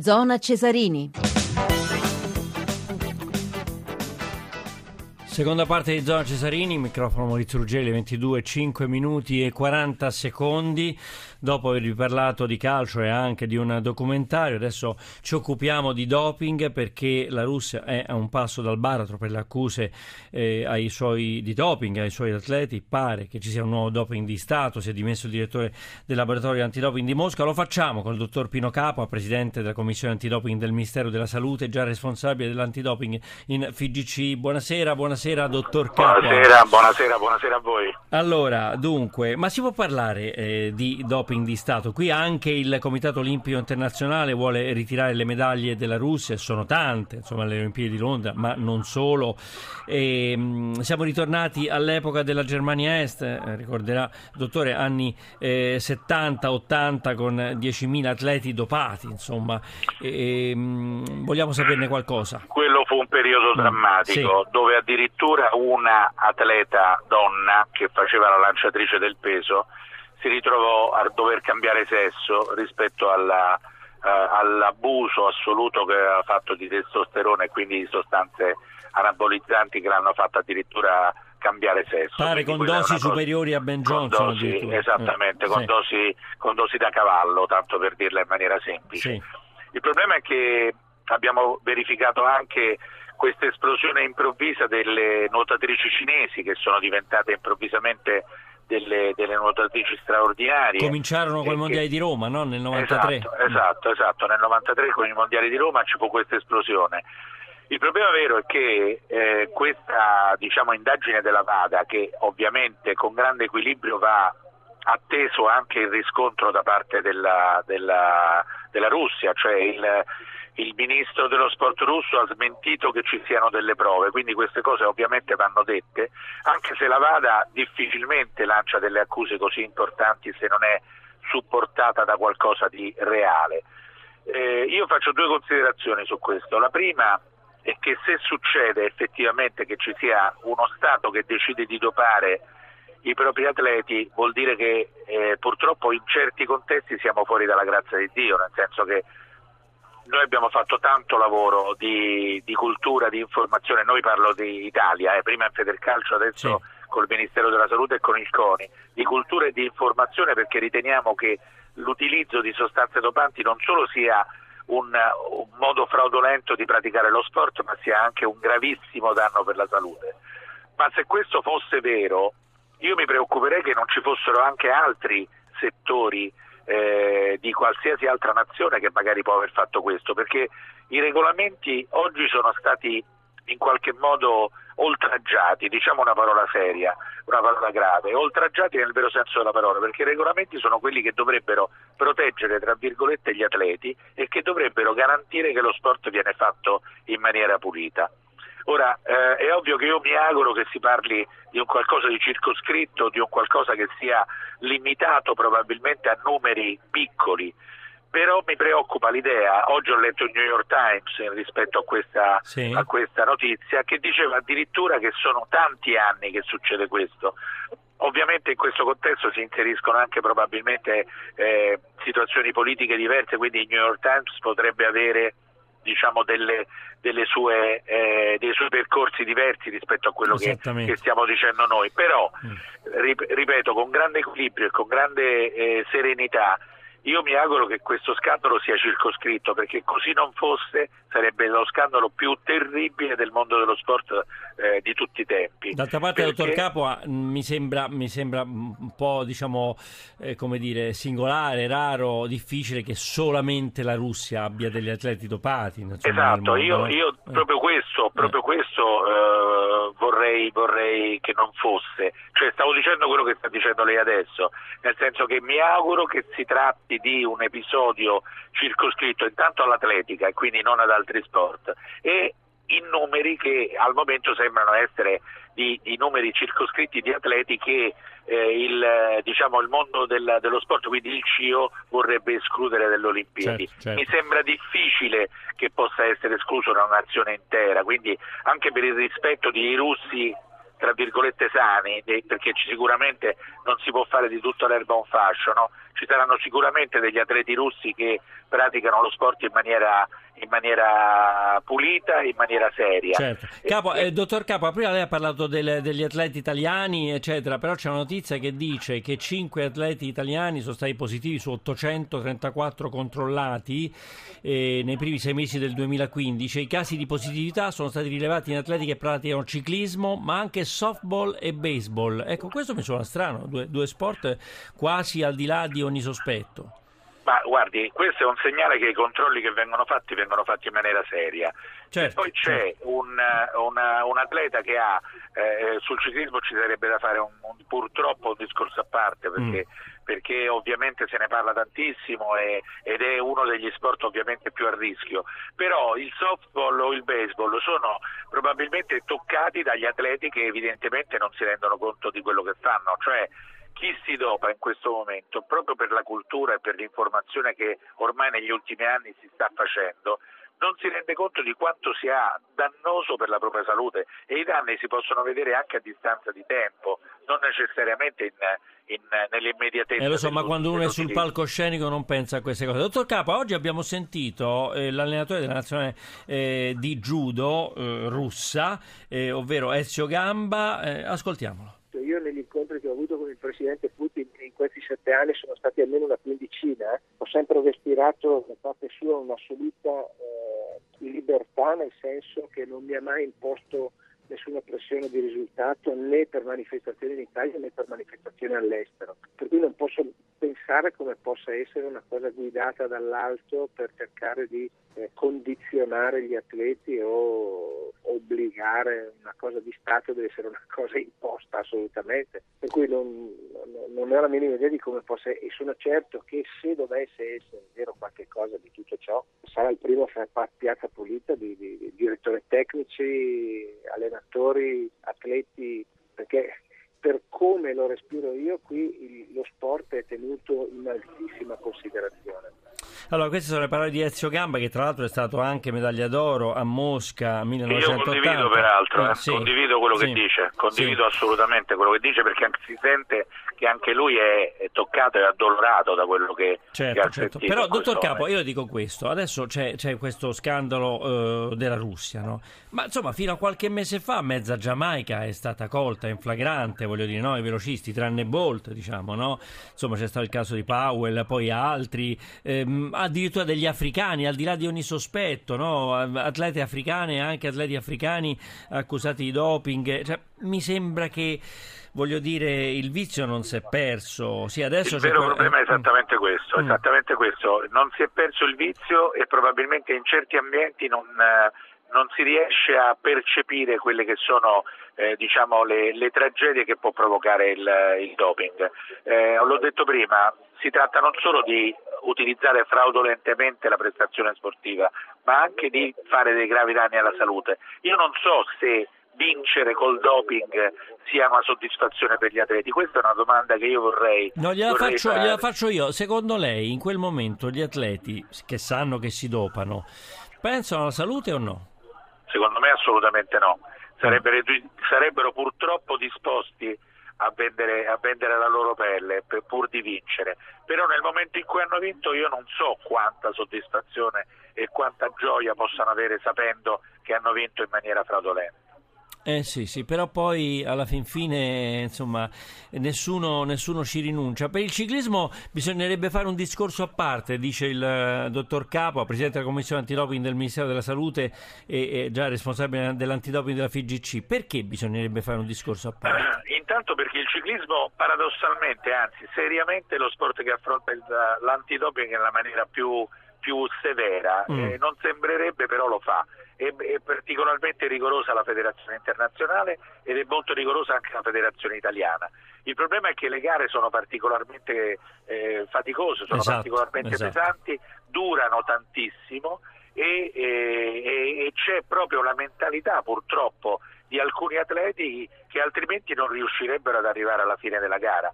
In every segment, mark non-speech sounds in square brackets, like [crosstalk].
Zona Cesarini. Seconda parte di Zona Cesarini, microfono Maurizio Ruggeli, 22, 5 minuti e 40 secondi. Dopo avervi parlato di calcio e anche di un documentario, adesso ci occupiamo di doping perché la Russia è a un passo dal baratro per le accuse eh, ai suoi, di doping ai suoi atleti. Pare che ci sia un nuovo doping di Stato, si è dimesso il direttore del laboratorio antidoping di Mosca. Lo facciamo con il dottor Pino Capo, presidente della commissione antidoping del Ministero della Salute, già responsabile dell'antidoping in FIGC. Buonasera, buonasera dottor Capua. Buonasera, buonasera, buonasera a voi. Allora, dunque, ma si può parlare eh, di doping di Stato? Qui anche il Comitato Olimpico Internazionale vuole ritirare le medaglie della Russia, sono tante, insomma, alle Olimpiadi di Londra, ma non solo. E, mh, mm, siamo ritornati all'epoca della Germania Est, eh, ricorderà, dottore, anni eh, 70-80 con 10.000 atleti dopati, insomma. E, mh, mm, vogliamo saperne qualcosa? Quello fu un periodo mm, drammatico, sì. dove addirittura una atleta donna che faceva la lanciatrice del peso si ritrovò a dover cambiare sesso rispetto alla, uh, all'abuso assoluto che aveva fatto di testosterone e quindi di sostanze anabolizzanti che l'hanno fatto addirittura cambiare sesso. Pare con dosi cosa... superiori a Ben Johnson. Dosi, esattamente, eh, con, sì. dosi, con, dosi, da cavallo, tanto per dirla in maniera semplice. Sì. Il problema è che abbiamo verificato anche questa esplosione improvvisa delle nuotatrici cinesi che sono diventate improvvisamente delle, delle nuotatrici straordinarie. Cominciarono con i mondiali di Roma, no? Nel 93. Esatto, esatto, esatto, nel 93 con i mondiali di Roma ci fu questa esplosione. Il problema vero è che eh, questa diciamo, indagine della VADA, che ovviamente con grande equilibrio va atteso anche il riscontro da parte della, della, della Russia, cioè il, il ministro dello sport russo ha smentito che ci siano delle prove, quindi queste cose ovviamente vanno dette, anche se la Vada difficilmente lancia delle accuse così importanti se non è supportata da qualcosa di reale. Eh, io faccio due considerazioni su questo. La prima è che se succede effettivamente che ci sia uno Stato che decide di dopare i propri atleti, vuol dire che eh, purtroppo in certi contesti siamo fuori dalla grazia di Dio, nel senso che noi abbiamo fatto tanto lavoro di, di, cultura, di informazione, noi parlo di Italia, eh, prima in Federcalcio, adesso sì. col Ministero della Salute e con il CONI, di cultura e di informazione perché riteniamo che l'utilizzo di sostanze dopanti non solo sia un, un modo fraudolento di praticare lo sport, ma sia anche un gravissimo danno per la salute. Ma se questo fosse vero, io mi preoccuperei che non ci fossero anche altri settori eh, di qualsiasi altra nazione che magari può aver fatto questo, perché i regolamenti oggi sono stati in qualche modo oltraggiati, diciamo una parola seria, una parola grave, oltraggiati nel vero senso della parola, perché i regolamenti sono quelli che dovrebbero proteggere, tra virgolette, gli atleti e che dovrebbero garantire che lo sport viene fatto in maniera pulita. Ora eh, è ovvio che io mi auguro che si parli di un qualcosa di circoscritto, di un qualcosa che sia limitato probabilmente a numeri piccoli, però mi preoccupa l'idea, oggi ho letto il New York Times rispetto a questa, sì. a questa notizia, che diceva addirittura che sono tanti anni che succede questo. Ovviamente in questo contesto si inseriscono anche probabilmente eh, situazioni politiche diverse, quindi il New York Times potrebbe avere diciamo, delle, delle sue, eh, dei suoi percorsi diversi rispetto a quello che, che, stiamo dicendo noi, però mm. ripeto con grande equilibrio e con grande eh, serenità io mi auguro che questo scandalo sia circoscritto perché così non fosse sarebbe lo scandalo più terribile del mondo dello sport eh, di tutti i tempi. D'altra parte, perché... dottor Capua, mi sembra, mi sembra un po' diciamo, eh, come dire, singolare, raro, difficile che solamente la Russia abbia degli atleti dopati. Esatto, mondo, io, eh. io, proprio questo, proprio questo eh, vorrei, vorrei che non fosse. Cioè, stavo dicendo quello che sta dicendo lei adesso, nel senso che mi auguro che si tratti di un episodio circoscritto intanto all'atletica e quindi non ad altri sport e in numeri che al momento sembrano essere di, di numeri circoscritti di atleti che eh, il, diciamo, il, mondo del, dello sport, quindi il CIO, vorrebbe escludere dalle Olimpiadi. Certo, certo. Mi sembra difficile che possa essere escluso una nazione intera, quindi anche per il rispetto dei russi tra virgolette sani, perché sicuramente non si può fare di tutta l'erba un fascio, no? Ci saranno sicuramente degli atleti russi che praticano lo sport in maniera, in maniera pulita, in maniera seria. Certo. Capo, eh, dottor Capo, prima lei ha parlato del, degli atleti italiani, eccetera, però c'è una notizia che dice che 5 atleti italiani sono stati positivi su 834 controllati eh, nei primi sei mesi del 2015. I casi di positività sono stati rilevati in atleti che praticano ciclismo, ma anche softball e baseball. Ecco, questo mi suona strano, due, due sport quasi al di là di ogni sospetto. Ma guardi, questo è un segnale che i controlli che vengono fatti vengono fatti in maniera seria. Certo, poi c'è certo. un, una, un, atleta che ha, eh, sul ciclismo ci sarebbe da fare un, un, purtroppo un discorso a parte perché, mm. perché ovviamente se ne parla tantissimo e, ed è uno degli sport ovviamente più a rischio, però il softball o il baseball sono probabilmente toccati dagli atleti che evidentemente non si rendono conto di quello che fanno, cioè chi si dopa in questo momento, proprio per la cultura e per l'informazione che ormai negli ultimi anni si sta facendo, non si rende conto di quanto sia dannoso per la propria salute e i danni si possono vedere anche a distanza di tempo, non necessariamente in, in, nell'immediatezza. Eh, lo so, ma quando uno è sul palcoscenico non pensa a queste cose. Dottor Capa, oggi abbiamo sentito eh, l'allenatore della nazionale eh, di judo eh, russa, eh, ovvero Ezio Gamba, eh, ascoltiamolo io negli incontri che ho avuto con il presidente Putin in questi sette anni sono stati almeno una quindicina, eh. ho sempre respirato da parte sua un'assoluta eh, libertà, nel senso che non mi ha mai imposto nessuna pressione di risultato né per manifestazioni in Italia né per manifestazioni all'estero. Per cui non posso pensare come possa essere una cosa guidata dall'alto per cercare di eh, condizionare gli atleti o obbligare una cosa di Stato deve essere una cosa imposta assolutamente. Per cui non, non ho la minima idea di come possa e sono certo che se dovesse essere vero qualche cosa di tutto ciò sarà il primo a fare piazza pulita di, di, di direttori tecnici, allenatori, atleti, perché per come lo respiro io qui il, lo sport è tenuto in altissima considerazione. Allora, queste sono le parole di Ezio Gamba, che tra l'altro è stato anche medaglia d'oro a Mosca 1980. Io condivido peraltro, eh, sì, condivido quello sì, che dice, condivido sì. assolutamente quello che dice perché si sente che anche lui è, è toccato e addolorato da quello che, certo, che certo. Però, dottor Capo, io dico questo, adesso c'è, c'è questo scandalo uh, della Russia, no? Ma insomma, fino a qualche mese fa mezza Giamaica è stata colta in flagrante, voglio dire, no? I velocisti, tranne Bolt, diciamo, no? Insomma, c'è stato il caso di Powell, poi altri... Ehm, addirittura degli africani, al di là di ogni sospetto, no? atlete africane e anche atleti africani accusati di doping. Cioè, mi sembra che voglio dire, il vizio non si è perso. Sì, adesso il vero problema è esattamente questo, mm. esattamente questo. Non si è perso il vizio e probabilmente in certi ambienti non, non si riesce a percepire quelle che sono eh, diciamo, le, le, tragedie che può provocare il, il doping. Eh, l'ho detto prima, si tratta non solo di utilizzare fraudolentemente la prestazione sportiva, ma anche di fare dei gravi danni alla salute. Io non so se vincere col doping sia una soddisfazione per gli atleti? Questa è una domanda che io vorrei. No, gliela, vorrei faccio, gliela faccio, io. Secondo lei, in quel momento, gli atleti che sanno che si dopano pensano alla salute o no? Secondo me, assolutamente no. Sarebbero, sarebbero purtroppo disposti a vendere, a vendere, la loro pelle per, pur di vincere. Però nel momento in cui hanno vinto io non so quanta soddisfazione e quanta gioia possano avere sapendo che hanno vinto in maniera fraudolenta. Eh sì, sì, però poi alla fin fine insomma nessuno, nessuno, ci rinuncia. Per il ciclismo bisognerebbe fare un discorso a parte, dice il uh, dottor Capo, presidente della commissione antidoping del Ministero della Salute e, e già responsabile dell'antidoping della FIGC. Perché bisognerebbe fare un discorso a parte? Eh, [clears throat] intanto perché il ciclismo paradossalmente, anzi seriamente, è lo sport che affronta il, l'antidoping nella maniera più più severa, mm. eh, non sembrerebbe però lo fa, è, è, particolarmente rigorosa la federazione internazionale ed è molto rigorosa anche la federazione italiana. Il problema è che le gare sono particolarmente eh, faticose, sono esatto, particolarmente esatto. pesanti, durano tantissimo e, e, e c'è proprio la mentalità purtroppo di alcuni atleti che altrimenti non riuscirebbero ad arrivare alla fine della gara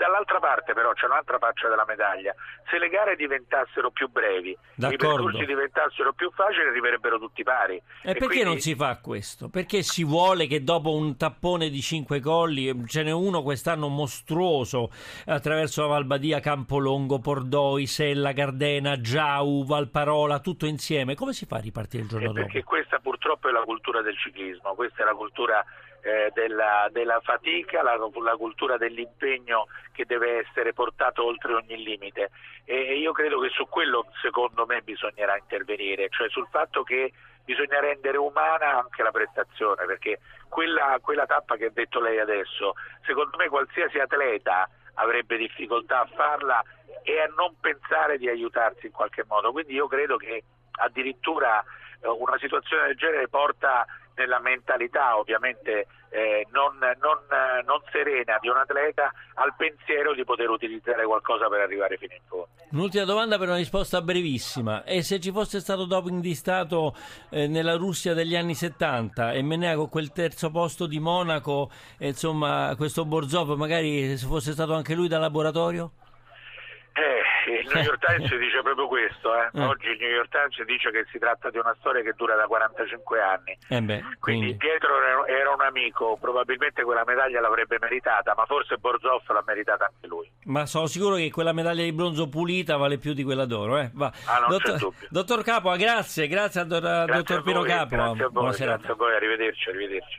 Dall'altra parte però c'è un'altra faccia della medaglia, se le gare diventassero più brevi, D'accordo. i percorsi diventassero più facili, arriverebbero tutti pari. E, perché quindi... non si fa questo? Perché si vuole che dopo un tappone di cinque colli, ce n'è uno quest'anno mostruoso, attraverso la Valbadia, Campolongo, Pordoi, Sella, Gardena, Giau, Valparola, tutto insieme, come si fa a ripartire il giorno dopo? Perché questa purtroppo è la cultura del ciclismo, questa è la cultura eh, della, della, fatica, la, la, cultura dell'impegno che deve essere portato oltre ogni limite. E io credo che su quello secondo me bisognerà intervenire, cioè sul fatto che bisogna rendere umana anche la prestazione perché quella, quella tappa che ha detto lei adesso, secondo me qualsiasi atleta avrebbe difficoltà a farla e a non pensare di aiutarsi in qualche modo, quindi io credo che addirittura una situazione del genere porta nella mentalità ovviamente eh, non, non, non, serena di un atleta al pensiero di poter utilizzare qualcosa per arrivare fino in fondo. Un'ultima domanda per una risposta brevissima. E se ci fosse stato doping di Stato eh, nella Russia degli anni 70 e Menea con quel terzo posto di Monaco, e, insomma questo Borzov magari se fosse stato anche lui da laboratorio? Eh, il New York Times dice proprio questo. Eh. Eh. Oggi il New York Times dice che si tratta di una storia che dura da 45 anni. Eh beh, quindi, quindi, Pietro era un amico, probabilmente quella medaglia l'avrebbe meritata, ma forse Borzov l'ha meritata anche lui. Ma sono sicuro che quella medaglia di bronzo pulita vale più di quella d'oro. Eh. Ah, dottor, dottor Capua, grazie, grazie al dottor, grazie dottor Pino Capua. Grazie a voi, grazie a voi, arrivederci, arrivederci.